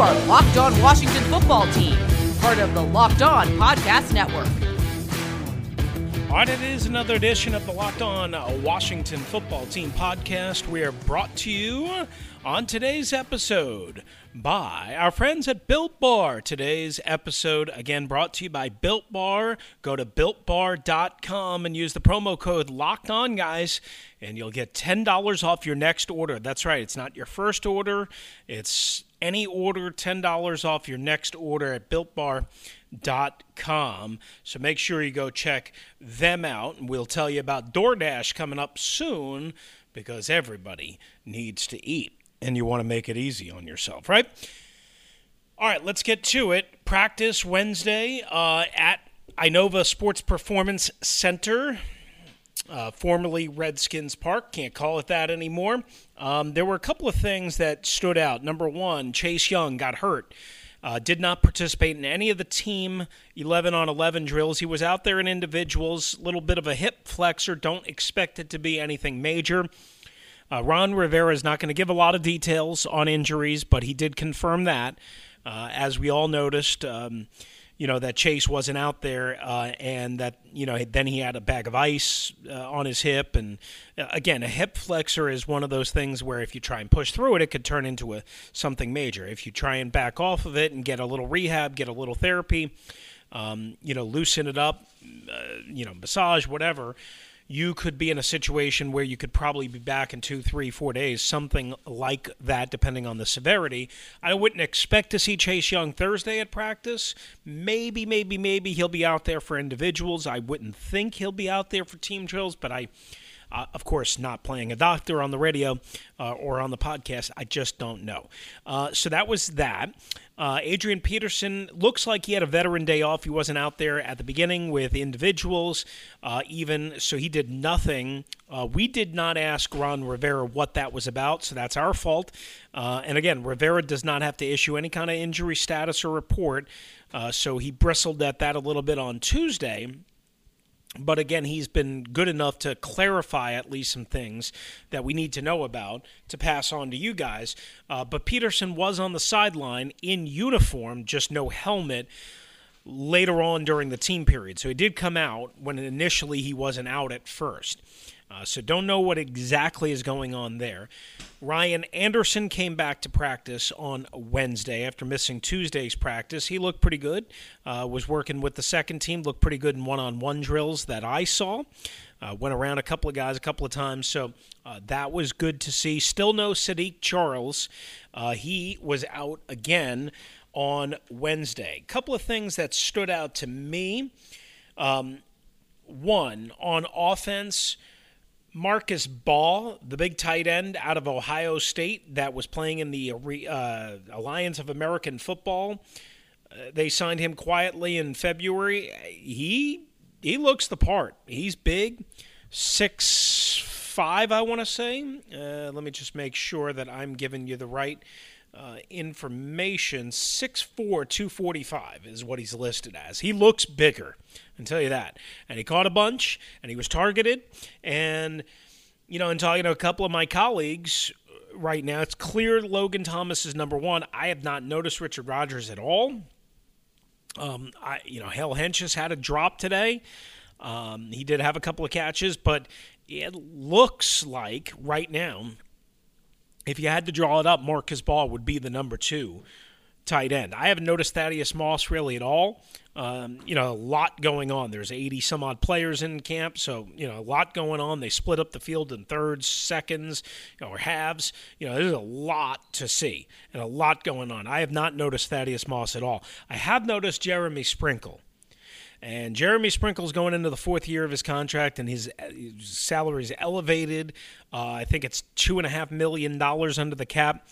You are Locked On Washington Football Team, part of the Locked On Podcast Network. All right, it is another edition of the Locked On Washington Football Team podcast. We are brought to you on today's episode by our friends at Built Bar. Today's episode, again, brought to you by Built Bar. Go to builtbar.com and use the promo code Locked On, guys, and you'll get $10 off your next order. That's right, it's not your first order, it's any order, $10 off your next order at Built Bar com. So make sure you go check them out. And we'll tell you about DoorDash coming up soon because everybody needs to eat and you want to make it easy on yourself, right? All right, let's get to it. Practice Wednesday uh, at Inova Sports Performance Center. Uh, formerly Redskins Park. Can't call it that anymore. Um, there were a couple of things that stood out. Number one, Chase Young got hurt uh, did not participate in any of the team 11 on 11 drills. He was out there in individuals, a little bit of a hip flexor. Don't expect it to be anything major. Uh, Ron Rivera is not going to give a lot of details on injuries, but he did confirm that. Uh, as we all noticed, um, you know that Chase wasn't out there, uh, and that you know then he had a bag of ice uh, on his hip, and uh, again, a hip flexor is one of those things where if you try and push through it, it could turn into a something major. If you try and back off of it and get a little rehab, get a little therapy, um, you know, loosen it up, uh, you know, massage, whatever you could be in a situation where you could probably be back in two, three, four days, something like that, depending on the severity. I wouldn't expect to see Chase Young Thursday at practice. Maybe, maybe, maybe he'll be out there for individuals. I wouldn't think he'll be out there for team drills, but I uh, of course, not playing a doctor on the radio uh, or on the podcast. I just don't know. Uh, so that was that. Uh, Adrian Peterson looks like he had a veteran day off. He wasn't out there at the beginning with individuals, uh, even so he did nothing. Uh, we did not ask Ron Rivera what that was about, so that's our fault. and again, Rivera does not have to issue any kind of injury status or report. so he bristled at that a little bit on Tuesday. But again, he's been good enough to clarify at least some things that we need to know about to pass on to you guys. Uh, but Peterson was on the sideline in uniform, just no helmet, later on during the team period. So he did come out when initially he wasn't out at first. Uh, so don't know what exactly is going on there. Ryan Anderson came back to practice on Wednesday after missing Tuesday's practice. He looked pretty good. Uh, was working with the second team. Looked pretty good in one-on-one drills that I saw. Uh, went around a couple of guys a couple of times, so uh, that was good to see. Still no Saahdiq Charles. Uh, he was out again on Wednesday. Couple of things that stood out to me. Um, one on offense. Marcus Baugh, the big tight end out of Ohio State that was playing in the uh, Alliance of American Football. Uh, they signed him quietly in February. He he looks the part. He's big, six five, I want to say. Uh, let me just make sure that I'm giving you the right uh, information 6'4, 245 is what he's listed as. He looks bigger, I can tell you that. And he caught a bunch, and he was targeted. And, you know, in talking to a couple of my colleagues right now, it's clear Logan Thomas is number one. I have not noticed Richard Rodgers at all. Um, I, you know, Hale Hentges had a drop today. Um, he did have a couple of catches, but it looks like right now if you had to draw it up, Marcus Baugh would be the number two tight end. I haven't noticed Thaddeus Moss really at all. Um, you know, a lot going on. There's 80 some odd players in camp, so you know, a lot going on. They split up the field in thirds, seconds, you know, or halves. You know, there's a lot to see and a lot going on. I have not noticed Thaddeus Moss at all. I have noticed Jeremy Sprinkle. And Jeremy Sprinkle's going into the fourth year of his contract, and his, his salary is elevated. Uh, I think it's two and a half million dollars under the cap.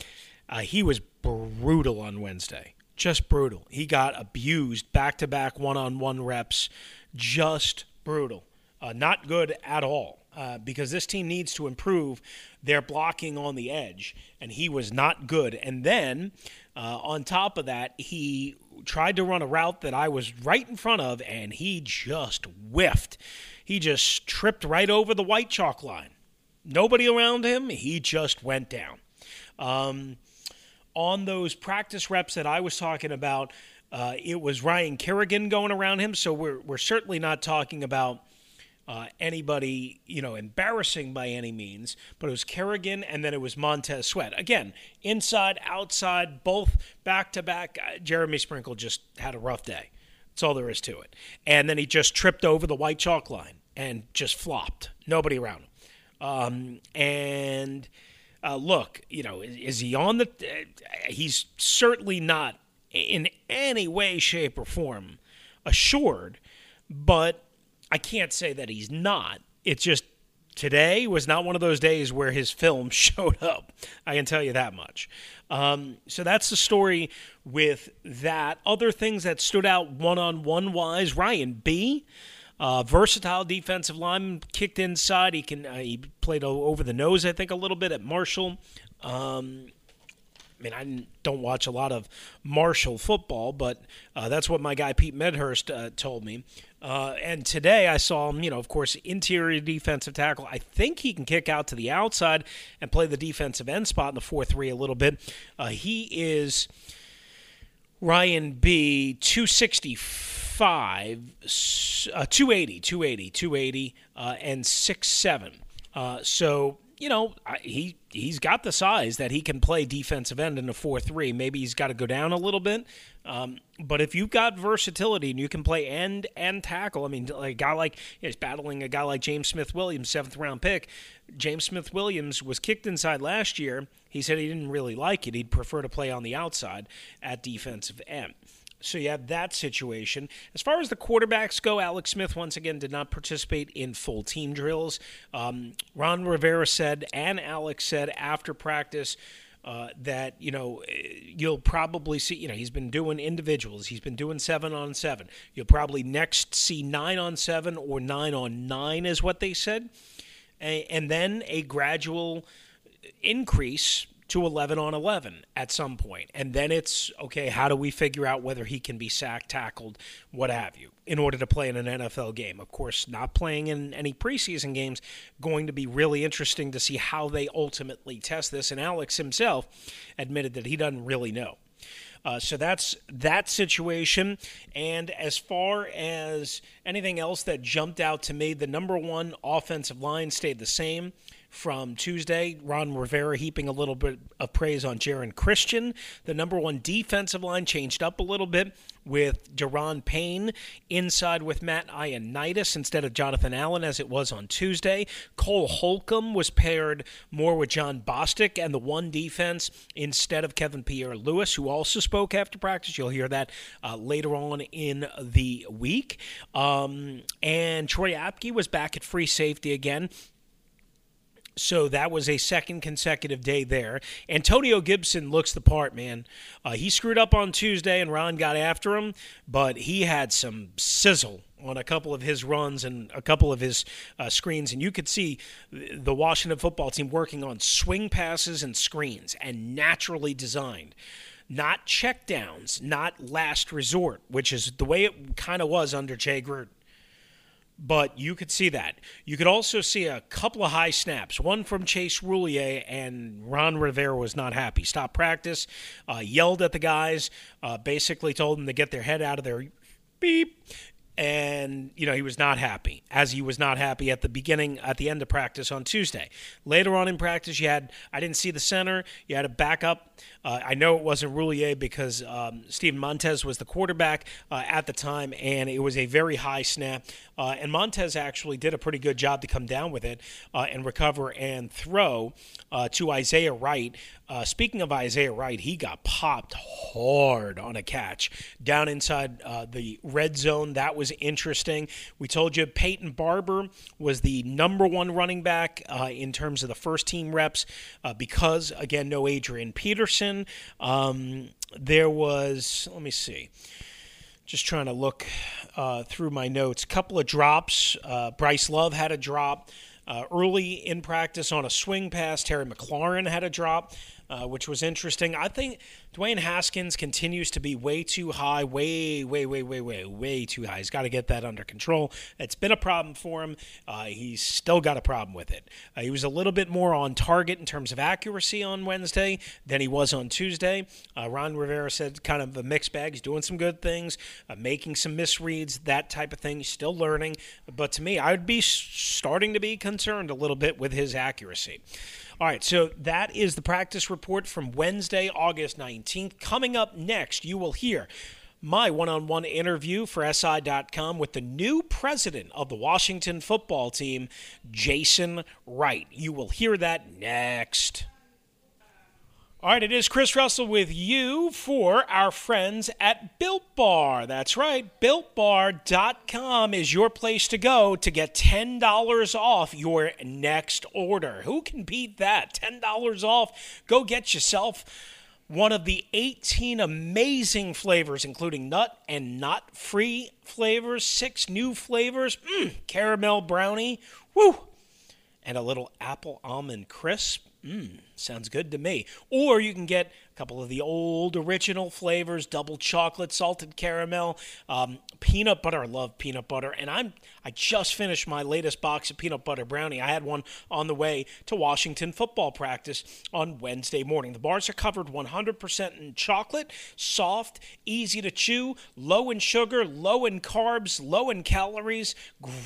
Uh, he was brutal on Wednesday, just brutal. He got abused back to back one on one reps, just brutal. Uh, not good at all. Uh, because this team needs to improve their blocking on the edge, and he was not good. And then uh, on top of that, he tried to run a route that I was right in front of, and he just whiffed. He just tripped right over the white chalk line. Nobody around him, he just went down. Um, on those practice reps that I was talking about, uh, it was Ryan Kerrigan going around him, so we're, we're certainly not talking about uh, anybody, you know, embarrassing by any means, but it was Kerrigan and then it was Montez Sweat. Again, inside, outside, both back to back. Jeremy Sprinkle just had a rough day. That's all there is to it. And then he just tripped over the white chalk line and just flopped. Nobody around him. Um, and uh, look, you know, is, is he on the? Uh, he's certainly not in any way, shape, or form assured, but I can't say that he's not. It's just today was not one of those days where his film showed up. I can tell you that much. Um, so that's the story with that. Other things that stood out one on one wise Ryan Bee. Uh, versatile defensive lineman, kicked inside. He can uh, he played over the nose, I think, a little bit at Marshall. Um, I mean, I don't watch a lot of Marshall football, but uh, that's what my guy Pete Medhurst uh, told me. Uh, and today I saw him, you know, of course, interior defensive tackle. I think he can kick out to the outside and play the defensive end spot in the 4 3 a little bit. Uh, he is Ryan Bee, 265, uh, 280, 280, 280, uh, and 6'7. so you know, he he's got the size that he can play defensive end in a four three. Maybe he's got to go down a little bit, um, but if you've got versatility and you can play end and tackle, I mean, a guy like you know, he's battling a guy like James Smith Williams, seventh round pick. James Smith Williams was kicked inside last year. He said he didn't really like it. He'd prefer to play on the outside at defensive end. So you have that situation. As far as the quarterbacks go, Alex Smith once again did not participate in full team drills. Um, Ron Rivera said, and Alex said after practice. Uh, that you know you'll probably see you know he's been doing individuals he's been doing seven on seven you'll probably next see nine on seven or nine on nine is what they said and then a gradual increase to 11 on 11 at some point. And then it's okay, how do we figure out whether he can be sacked, tackled, what have you, in order to play in an NFL game? Of course, not playing in any preseason games, going to be really interesting to see how they ultimately test this. And Alex himself admitted that he doesn't really know. Uh, so that's that situation. And as far as anything else that jumped out to me, the number one offensive line stayed the same from Tuesday. Ron Rivera heaping a little bit of praise on Geron Christian. The number one defensive line changed up a little bit with Da'Ron Payne inside with Matt Ioannidis instead of Jonathan Allen as it was on Tuesday. Cole Holcomb was paired more with Jon Bostic and the one defense instead of Kevin Pierre-Louis, who also spoke after practice. You'll hear that uh, later on in the week. Um, and Troy Apke was back at free safety again. So that was a second consecutive day there. Antonio Gibson looks the part, man. Uh, he screwed up on Tuesday, and Ron got after him, but he had some sizzle on a couple of his runs and a couple of his uh, screens, and you could see the Washington football team working on swing passes and screens, and naturally designed. Not checkdowns, not last resort, which is the way it kind of was under Jay Gruden but you could see that. You could also see a couple of high snaps, one from Chase Roullier, and Ron Rivera was not happy. Stopped practice, uh, yelled at the guys, uh, basically told them to get their head out of their beep, and you know he was not happy as he was not happy at the beginning at the end of practice on tuesday later on in practice you had i didn't see the center you had a backup uh, i know it wasn't roullier because um, steven montez was the quarterback uh, at the time and it was a very high snap uh, and montez actually did a pretty good job to come down with it uh, and recover and throw uh, to isaiah wright uh, speaking of Isaiah Wright, he got popped hard on a catch down inside uh, the red zone. That was interesting. We told you Peyton Barber was the number one running back uh, in terms of the first team reps because, again, no Adrian Peterson. Um, there was, let me see just trying to look uh, through my notes. Couple of drops. Uh, Bryce Love had a drop. Uh, early in practice on a swing pass, Terry McLaurin had a drop, uh, which was interesting. I think Dwayne Haskins continues to be way too high, way, way, way, way, way, way too high. He's got to get that under control. It's been a problem for him. Uh, he's still got a problem with it. Uh, he was a little bit more on target in terms of accuracy on Wednesday than he was on Tuesday. Uh, Ron Rivera said kind of a mixed bag. He's doing some good things, uh, making some misreads, that type of thing. He's still learning. But to me, I would be starting to be concerned a little bit with his accuracy. All right, so that is the practice report from Wednesday, August 19th. Coming up next, you will hear my one on one interview for SI.com with the new president of the Washington football team, Jason Wright. You will hear that next. All right, it is Chris Russell with you for our friends at Built Bar. That's right, BuiltBar.com is your place to go to get $10 off your next order. Who can beat that? $10 off. Go get yourself one of the 18 amazing flavors, including nut and nut free flavors, six new flavors, mm, caramel brownie, woo, and a little apple almond crisp Mmm, sounds good to me. Or you can get a couple of the old original flavors: double chocolate, salted caramel, um, peanut butter. I love peanut butter, and I'm I just finished my latest box of peanut butter brownie. I had one on the way to Washington football practice on Wednesday morning. The bars are covered 100% in chocolate, soft, easy to chew, low in sugar, low in carbs, low in calories.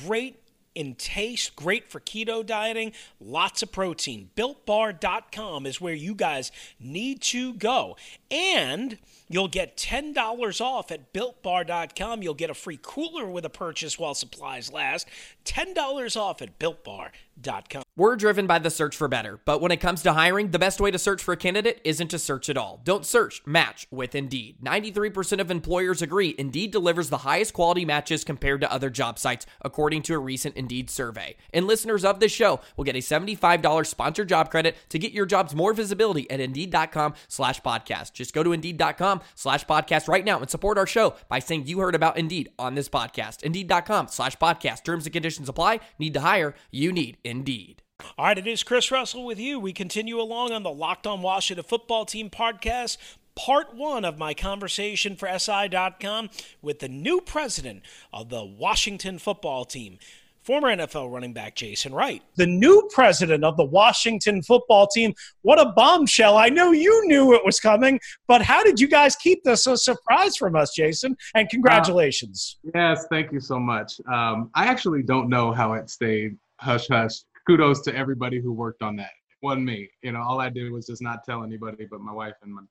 Great in taste, great for keto dieting, lots of protein. BuiltBar.com is where you guys need to go. And you'll get $10 off at BuiltBar.com. You'll get a free cooler with a purchase while supplies last. $10 off at BuiltBar.com. We're driven by the search for better, but when it comes to hiring, the best way to search for a candidate isn't to search at all. Don't search, match with Indeed. 93% of employers agree Indeed delivers the highest quality matches compared to other job sites, according to a recent Indeed survey. And listeners of this show will get a $75 sponsored job credit to get your jobs more visibility at Indeed.com slash podcast. Just go to Indeed.com slash podcast right now and support our show by saying you heard about Indeed on this podcast. Indeed.com slash podcast. Terms and conditions apply. Need to hire? You need Indeed. All right, it is Chris Russell with you. We continue along on the Locked On Washington Football Team podcast. Part one of my conversation for SI.com with the new president of the Washington football team, former NFL running back Jason Wright. The new president of the Washington football team. What a bombshell. I know you knew it was coming, but how did you guys keep this a surprise from us, Jason? And congratulations. Uh, yes, thank you so much. Um, I actually don't know how it stayed hush hush kudos to everybody who worked on that. It wasn't me. You know, all I did was just not tell anybody but my wife and my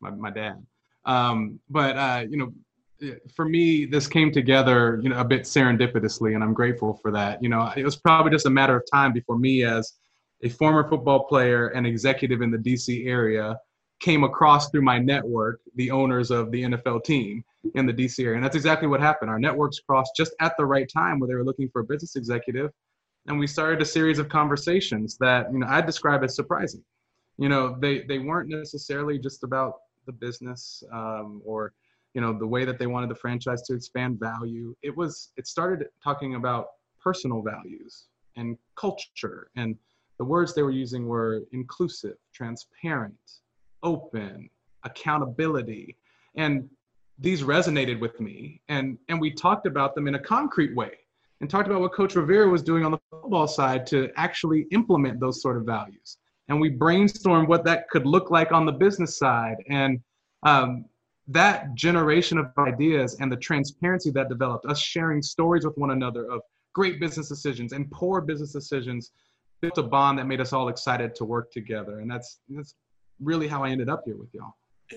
my, my dad. Um, but uh, you know, for me, this came together, you know, a bit serendipitously, and I'm grateful for that. You know, it was probably just a matter of time before me, as a former football player and executive in the DC area, came across through my network the owners of the NFL team in the DC area, and that's exactly what happened. Our networks crossed just at the right time where they were looking for a business executive and we started a series of conversations that you know I describe as surprising. You know, they they weren't necessarily just about the business um, or you know the way that they wanted the franchise to expand value. It was it started talking about personal values and culture and the words they were using were inclusive, transparent, open, accountability, and these resonated with me and and we talked about them in a concrete way and talked about what Coach Rivera was doing on the football side to actually implement those sort of values. And we brainstormed what that could look like on the business side. And um, that generation of ideas and the transparency that developed, us sharing stories with one another of great business decisions and poor business decisions, built a bond that made us all excited to work together. And that's, that's really how I ended up here with y'all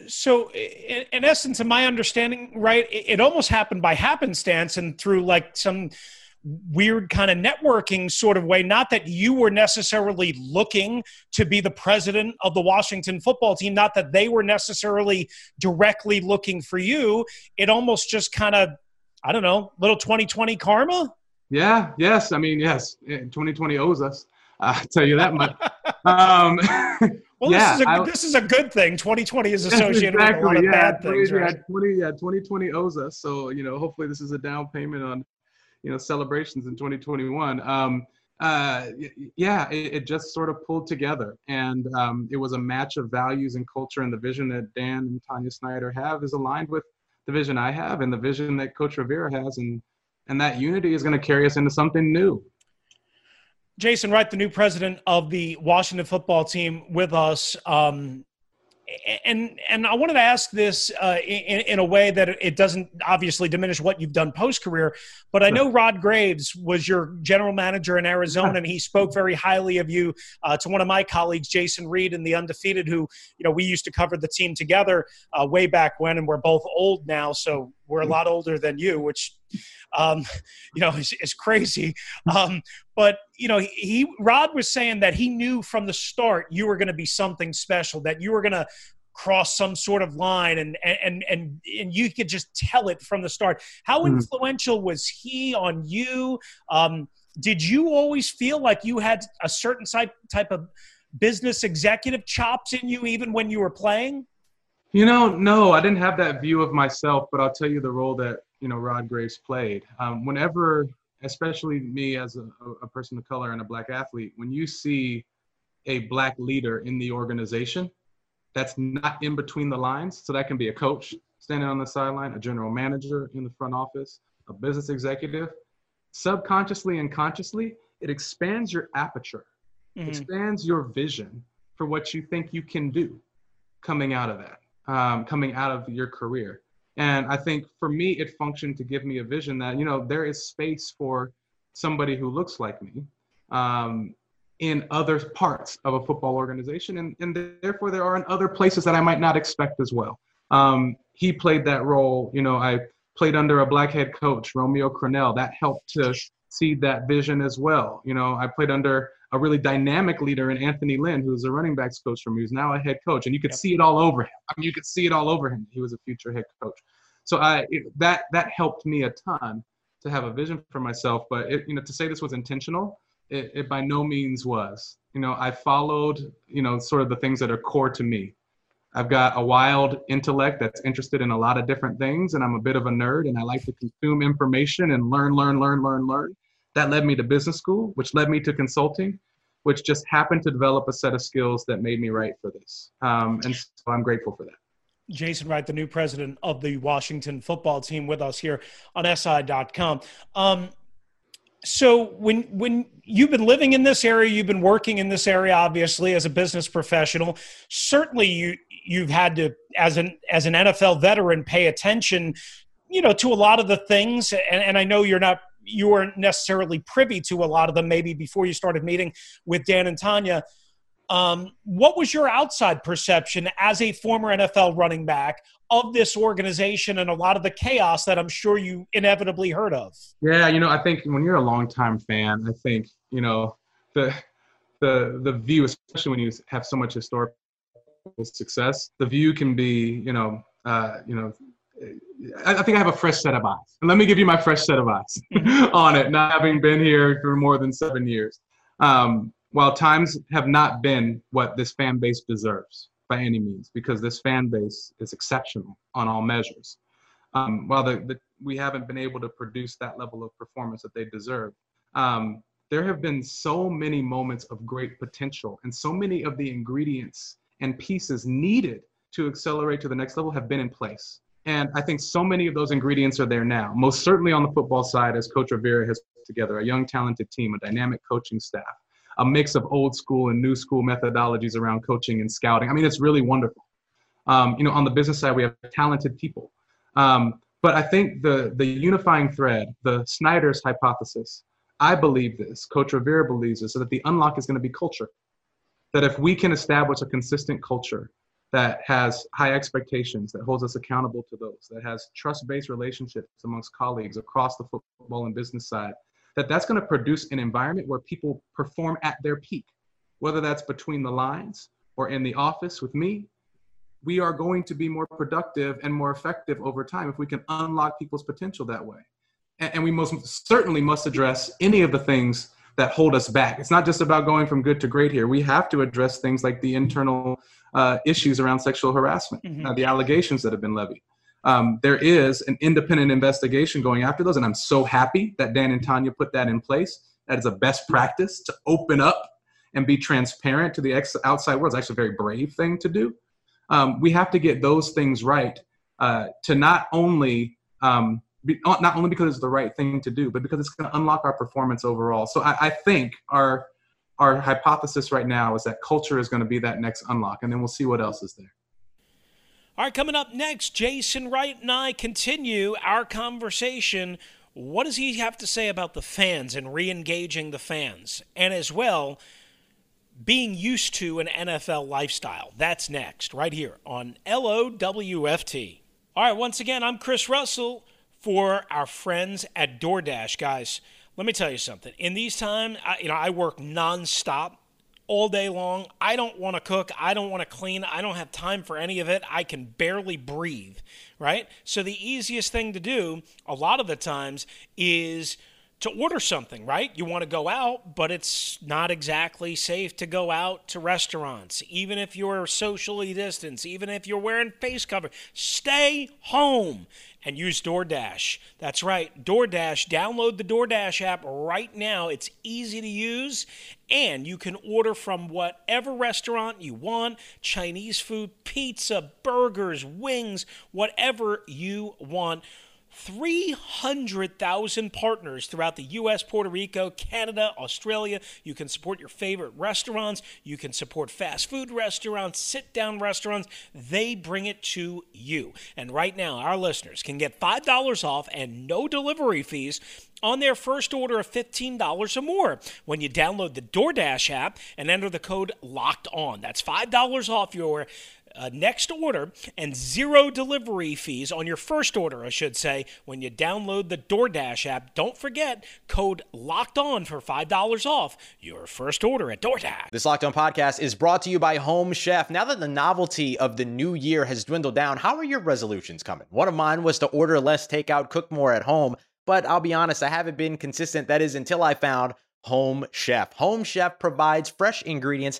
so in, in, essence in my understanding right it, it, almost happened by happenstance and through like some weird kind of networking sort of way. Not that you were necessarily looking to be the president of the Washington football team, not that they were necessarily directly looking for you. It almost just kind of I don't know, little 2020 karma? Yeah, yes. I mean, yes, 2020 owes us. I'll tell you that much. um, well, yeah, this, is a, I, this is a good thing. 2020 is associated exactly, with a lot of yeah, bad things, yeah, right? 20, yeah, 2020 owes us. So, you know, hopefully this is a down payment on, you know, celebrations in 2021. Um, uh, yeah, it, it, just sort of pulled together. And um, it was a match of values and culture and the vision that Dan and Tanya Snyder have is aligned with the vision I have and the vision that Coach Rivera has. And, and that unity is going to carry us into something new. Jason Wright, the new president of the Washington football team, with us. Um, and and I wanted to ask this uh, in, in, a way that it doesn't obviously diminish what you've done post career, but I know Rod Graves was your general manager in Arizona, and he spoke very highly of you uh, to one of my colleagues, Jason Reid, and the Undefeated, who you know we used to cover the team together uh, way back when, and we're both old now, so we're a lot older than you, which um, you know is, is crazy. Um, but you know, he, he Rod was saying that he knew from the start you were going to be something special, that you were going to cross some sort of line and and and and you could just tell it from the start. How mm influential was he on you? Um, did you always feel like you had a certain type type of business executive chops in you even when you were playing? You know, no, I didn't have that view of myself, but I'll tell you the role that you know Rod Graves played. Um, whenever, especially me as a, a person of color and a black athlete, when you see a black leader in the organization, that's not in between the lines. So that can be a coach standing on the sideline, a general manager in the front office, a business executive. Subconsciously and consciously, it expands your aperture, mm-hmm. expands your vision for what you think you can do coming out of that um, coming out of your career. And I think for me, it functioned to give me a vision that, you know, there is space for somebody who looks like me um, in other parts of a football organization. And, and therefore, there are in other places that I might not expect as well. Um, he played that role. You know, I played under a black head coach, Romeo Crennel. That helped to seed that vision as well. You know, I played under a really dynamic leader in Anthony Lynn, who's a running backs coach for me, who's now a head coach, and you could yep. see it all over him. I mean, you could see it all over him. He was a future head coach. So I it, that that helped me a ton to have a vision for myself. But it, you know, to say this was intentional, it, it by no means was. You know, I followed you know sort of the things that are core to me. I've got a wild intellect that's interested in a lot of different things, and I'm a bit of a nerd, and I like to consume information and learn, learn, learn, learn, learn. That led me to business school, which led me to consulting, which just happened to develop a set of skills that made me right for this. Um, and so I'm grateful for that. Jason Wright, the new president of the Washington football team, with us here on SI.com. Um, so when when you've been living in this area, you've been working in this area, obviously as a business professional. Certainly, you you've had to, as an as an NFL veteran, pay attention, you know, to a lot of the things. And, and I know you're not you weren't necessarily privy to a lot of them maybe before you started meeting with Dan and Tanya. Um, what was your outside perception as a former NFL running back of this organization and a lot of the chaos that I'm sure you inevitably heard of? Yeah, you know, I think when you're a longtime fan, I think you know the the the view, especially when you have so much historical success, the view can be you know uh, you know I think I have a fresh set of eyes. And let me give you my fresh set of eyes on it, not having been here for more than seven years. Um, while times have not been what this fan base deserves by any means, because this fan base is exceptional on all measures. Um, while the, the, we haven't been able to produce that level of performance that they deserve, um, there have been so many moments of great potential, and so many of the ingredients and pieces needed to accelerate to the next level have been in place. And I think so many of those ingredients are there now. Most certainly on the football side, as Coach Rivera has put together a young, talented team, a dynamic coaching staff, a mix of old school and new school methodologies around coaching and scouting. I mean, it's really wonderful. Um, you know, on the business side, we have talented people. Um, but I think the the unifying thread, the Snyder's hypothesis, I believe this, Coach Rivera believes this, so that the unlock is going to be culture. That if we can establish a consistent culture that has high expectations, that holds us accountable to those, that has trust-based relationships amongst colleagues across the football and business side, that that's going to produce an environment where people perform at their peak, whether that's between the lines or in the office with me. We are going to be more productive and more effective over time if we can unlock people's potential that way. and, and we most certainly must address any of the things that hold us back. It's not just about going from good to great here. We have to address things like the internal uh, issues around sexual harassment, mm-hmm. uh, the allegations that have been levied. Um, there is an independent investigation going after those, and I'm so happy that Dan and Tanya put that in place. That is a best practice to open up and be transparent to the ex- outside world. It's actually a very brave thing to do. Um, we have to get those things right uh, to not only um, be, not only because it's the right thing to do, but because it's going to unlock our performance overall. So I, I, think our our hypothesis right now is that culture is going to be that next unlock, and then we'll see what else is there. All right, coming up next, Jason Wright and I continue our conversation. What does he have to say about the fans and re engaging the fans? And as well, being used to an NFL lifestyle. That's next, right here on LOWFT. All right, once again, I'm Chris Russell for our friends at DoorDash, guys. Let me tell you something. In these times, I, you know, I work nonstop all day long. I don't want to cook. I don't want to clean. I don't have time for any of it. I can barely breathe, right? So the easiest thing to do a lot of the times is to order something, right? You want to go out, but it's not exactly safe to go out to restaurants, even if you're socially distanced, even if you're wearing face cover. Stay home and use DoorDash. That's right, DoorDash. Download the DoorDash app right now. It's easy to use, and you can order from whatever restaurant you want Chinese food, pizza, burgers, wings, whatever you want 300,000 partners throughout the US, Puerto Rico, Canada, Australia. You can support your favorite restaurants. You can support fast food restaurants, sit down restaurants. They bring it to you. And right now, our listeners can get $5 off and no delivery fees on their first order of $15 or more when you download the DoorDash app and enter the code LOCKED ON. That's $5 off your uh, next order and zero delivery fees on your first order, I should say, when you download the DoorDash app. Don't forget code locked on for $5 off your first order at DoorDash. This Locked On podcast is brought to you by Home Chef. Now that the novelty of the new year has dwindled down, how are your resolutions coming? One of mine was to order less takeout, cook more at home. But I'll be honest, I haven't been consistent. That is until I found Home Chef. Home Chef provides fresh ingredients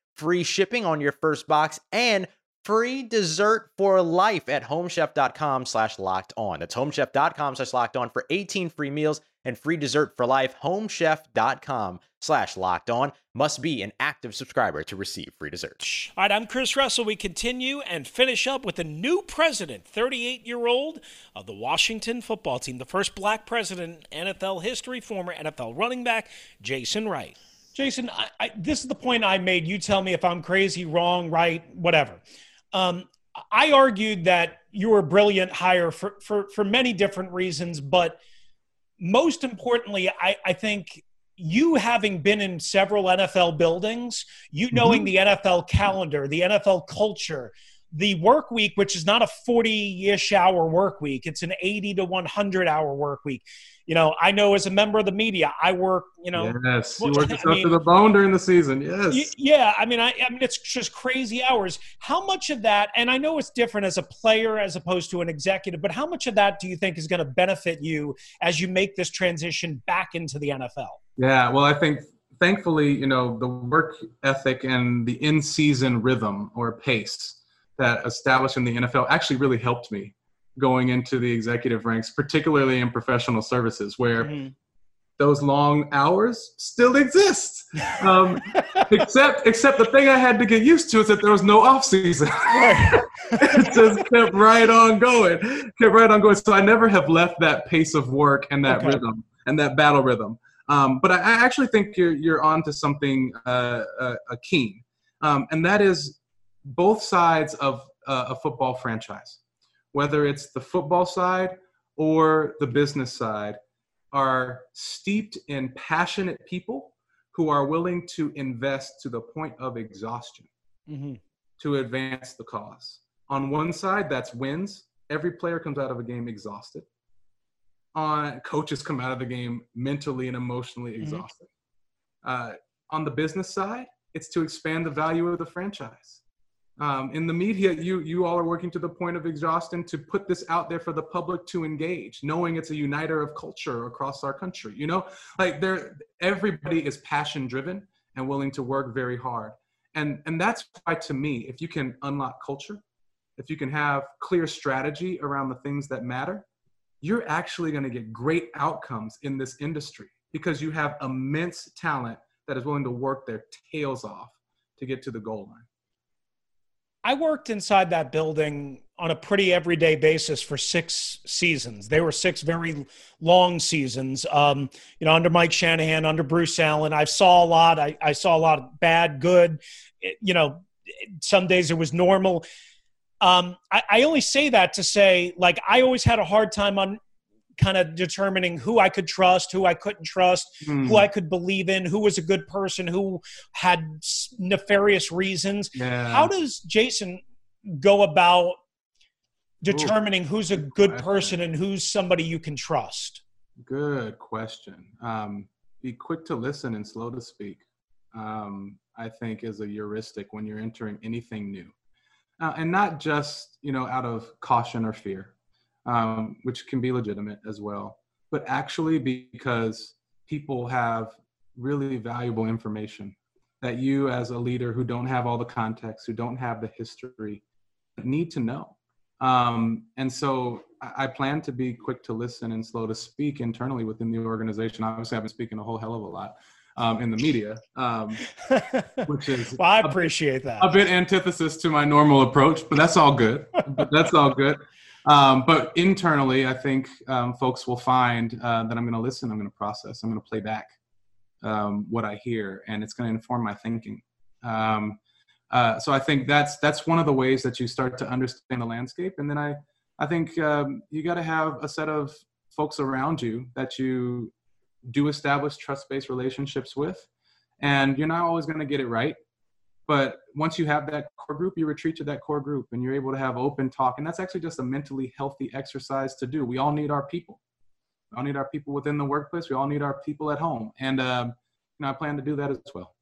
free shipping on your first box, and free dessert for life at homechef.com slash locked on. That's homechef.com slash locked on for 18 free meals and free dessert for life. Homechef.com slash locked on must be an active subscriber to receive free dessert. All right, I'm Chris Russell. We continue and finish up with the new president, 38 year old of the Washington football team, the first black president in NFL history, former NFL running back Jason Wright. Jason, I, I, this is the point I made. You tell me if I'm crazy, wrong, right, whatever. Um, I argued that you were a brilliant hire for, for, for many different reasons, but most importantly, I, I think you having been in several NFL buildings, you knowing mm-hmm. the NFL calendar, the NFL culture, the work week, which is not a 40 ish hour work week, it's an 80 to 100 hour work week you know, I know as a member of the media, I work, you know, yes, you work yourself to the bone during the season. Yes, yeah. I mean, I, I mean, it's just crazy hours. How much of that, and I know it's different as a player as opposed to an executive, but how much of that do you think is going to benefit you as you make this transition back into the NFL? Yeah, well, I think thankfully, you know, the work ethic and the in-season rhythm or pace that established in the NFL actually really helped me going into the executive ranks, particularly in professional services, where mm-hmm. those long hours still exist. Um, except, except the thing I had to get used to is that there was no off season. it just kept right on going, kept right on going. So I never have left that pace of work and that okay. rhythm and that battle rhythm. Um, but I, I, actually think you're you're onto something uh, uh, keen, um, and that is both sides of uh, a football franchise whether it's the football side or the business side, are steeped in passionate people who are willing to invest to the point of exhaustion mm-hmm. to advance the cause. On one side, that's wins. Every player comes out of a game exhausted. On coaches come out of the game mentally and emotionally mm-hmm. exhausted. Mm-hmm. Uh, on the business side, it's to expand the value of the franchise um, in the media, you you all are working to the point of exhaustion to put this out there for the public to engage, knowing it's a uniter of culture across our country. You know, like there, everybody is passion driven and willing to work very hard, and and that's why to me, if you can unlock culture, if you can have clear strategy around the things that matter, you're actually going to get great outcomes in this industry because you have immense talent that is willing to work their tails off to get to the goal line. I worked inside that building on a pretty everyday basis for six seasons. They were six very long seasons. Um, you know, under Mike Shanahan, under Bruce Allen, I saw a lot. I, I saw a lot of bad, good. It, you know, some days it was normal. Um, I, I, only say that to say, like, I always had a hard time on kind of determining who I could trust, who I couldn't trust, mm. who I could believe in, who was a good person, who had nefarious reasons. Yeah. How does Jason go about determining Ooh, who's a good question. person and who's somebody you can trust? Good question. Um, be quick to listen and slow to speak. Um, I think is a heuristic when you're entering anything new, uh, and not just you know out of caution or fear um, which can be legitimate as well, but actually because people have really valuable information that you, as a leader who don't have all the context, who don't have the history, need to know. Um, and so I, I plan to be quick to listen and slow to speak internally within the organization. Obviously, I've been speaking a whole hell of a lot. Um, in the media, um, which is well, I appreciate that. A bit antithesis to my normal approach, but that's all good. but that's all good. Um, but internally, I think um, folks will find uh, that I'm going to listen, I'm going to process, I'm going to play back um, what I hear, and it's going to inform my thinking. Um, uh, so I think that's that's one of the ways that you start to understand the landscape, and then I I think um, you got to have a set of folks around you that you do establish trust-based relationships with, and you're not always going to get it right. But once you have that core group, you retreat to that core group and you're able to have open talk. And that's actually just a mentally healthy exercise to do. We all need our people. We all need our people within the workplace. We all need our people at home. And uh, you know, I plan to do that as well.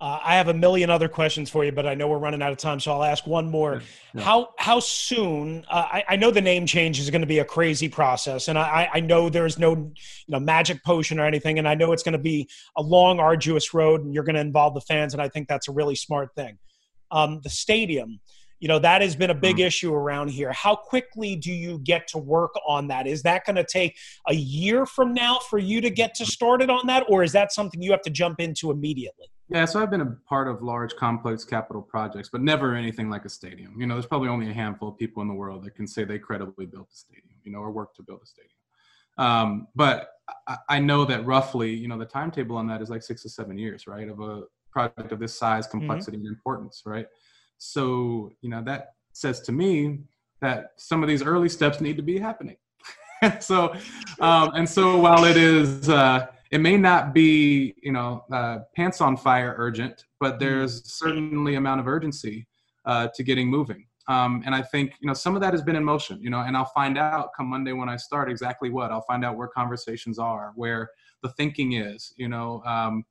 Uh, I have a million other questions for you, but I know we're running out of time, so I'll ask one more. Yeah. How how soon? Uh, I, I, know the name change is going to be a crazy process, and I, I know there's no you know magic potion or anything, and I know it's going to be a long, arduous road, and you're going to involve the fans, and I think that's a really smart thing. Um, the stadium, you know, that has been a big mm. issue around here. How quickly do you get to work on that? Is that going to take a year from now for you to get to started on that, or is that something you have to jump into immediately? Yeah, so I've been a part of large, complex capital projects, but never anything like a stadium. You know, there's probably only a handful of people in the world that can say they credibly built a stadium, you know, or worked to build a stadium. Um, but I, I know that roughly, you know, the timetable on that is like six to seven years, right, of a project of this size, mm-hmm. complexity, mm-hmm. and importance, right? So, you know, that says to me that some of these early steps need to be happening. so, um, and so while it is, uh, it may not be you know uh, pants on fire urgent but mm-hmm. there's certainly amount of urgency uh, to getting moving um, and i think you know some of that has been in motion you know and i'll find out come monday when i start exactly what i'll find out where conversations are where the thinking is you know um,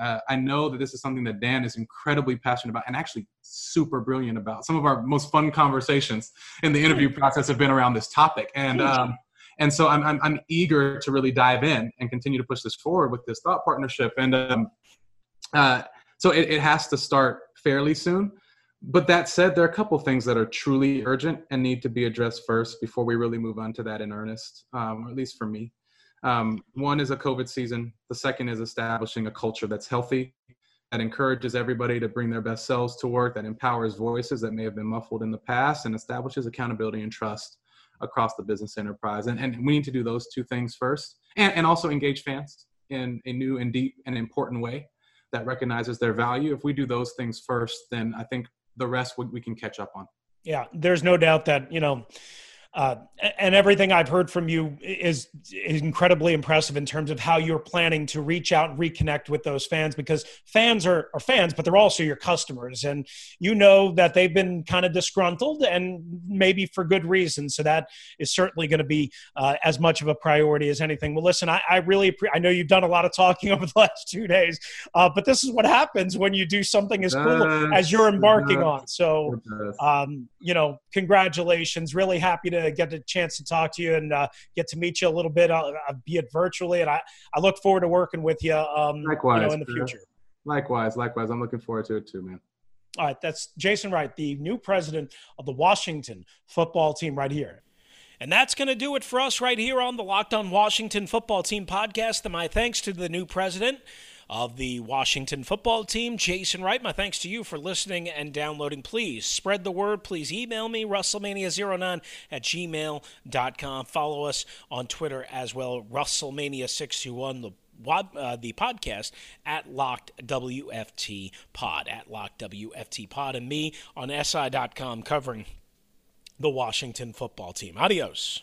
uh, I know that this is something that Dan is incredibly passionate about and actually super brilliant about. Some of our most fun conversations in the interview process have been around this topic. And um, and so I'm, I'm, I'm eager to really dive in and continue to push this forward with this thought partnership. And um, uh, so it, it has to start fairly soon. But that said, there are a couple things that are truly urgent and need to be addressed first before we really move on to that in earnest, um, or at least for me. Um, one is a COVID season. The second is establishing a culture that's healthy, that encourages everybody to bring their best selves to work, that empowers voices that may have been muffled in the past, and establishes accountability and trust across the business enterprise. And, and we need to do those two things first and, and also engage fans in a new and deep and important way that recognizes their value. If we do those things first, then I think the rest we, we can catch up on. Yeah, there's no doubt that, you know, uh, and everything I've heard from you is, is incredibly impressive in terms of how you're planning to reach out and reconnect with those fans because fans are, are fans, but they're also your customers. And you know that they've been kind of disgruntled and maybe for good reason. So that is certainly going to be uh, as much of a priority as anything. Well, listen, I, I really, pre- I know you've done a lot of talking over the last two days, uh, but this is what happens when you do something as cool as you're embarking on. So, um, you know, congratulations. Really happy to get a chance to talk to you and uh, get to meet you a little bit, uh, be it virtually. And I, I look forward to working with you, um, likewise, you know, in the future. Likewise, likewise. I'm looking forward to it too, man. All right, that's Jason Wright, the new president of the Washington football team, right here. And that's going to do it for us right here on the Locked On Washington Football Team podcast. And my thanks to the new president of the Washington football team, Jason Wright. My thanks to you for listening and downloading. Please spread the word. Please email me, WrestleMania09 at gmail.com. Follow us on Twitter as well, WrestleMania621, the uh, the podcast at Locked WFT Pod, at Locked WFT Pod, and me on SI.com covering the Washington football team. Adios.